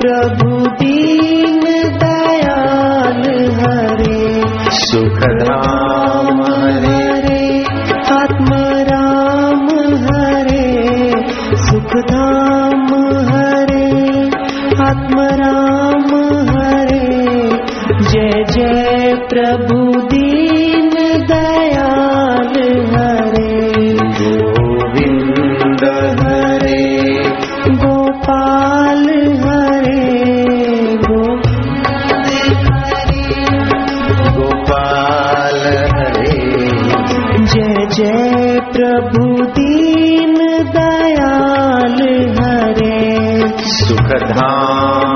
प्रभु दीन दयाल हरे। सुखधाम सुखधाम।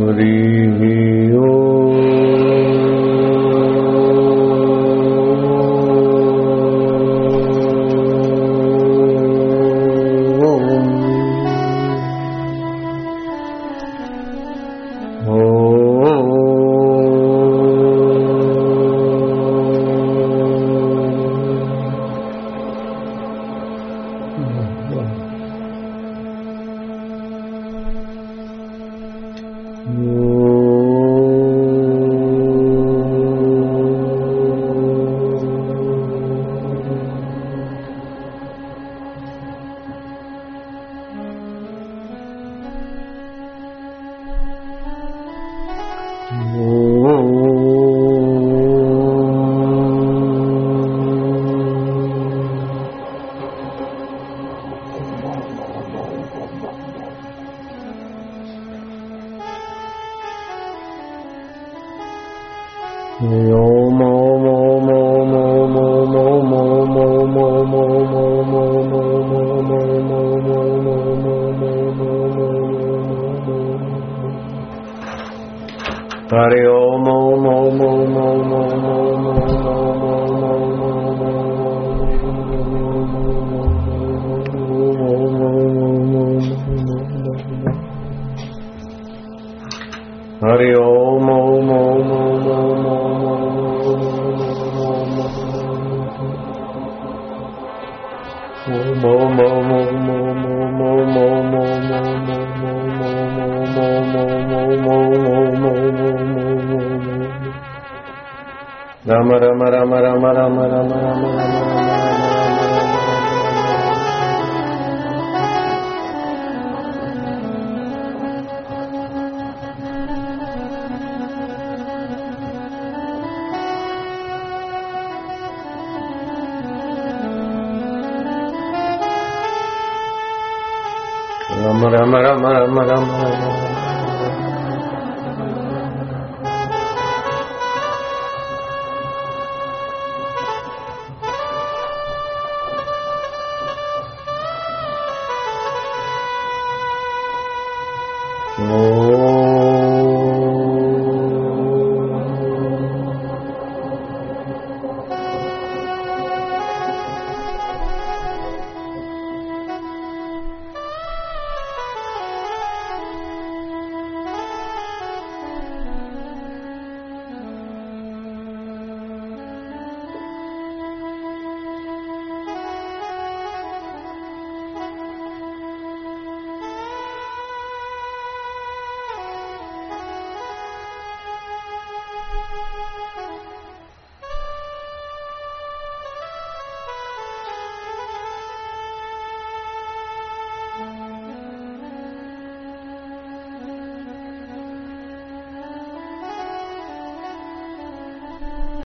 हरिः ओ Om Om Om Om Om Om Om Om Om Om Rama Rama Rama Rama Rama Rama Rama Rama Ram Ram Ram Ram Ram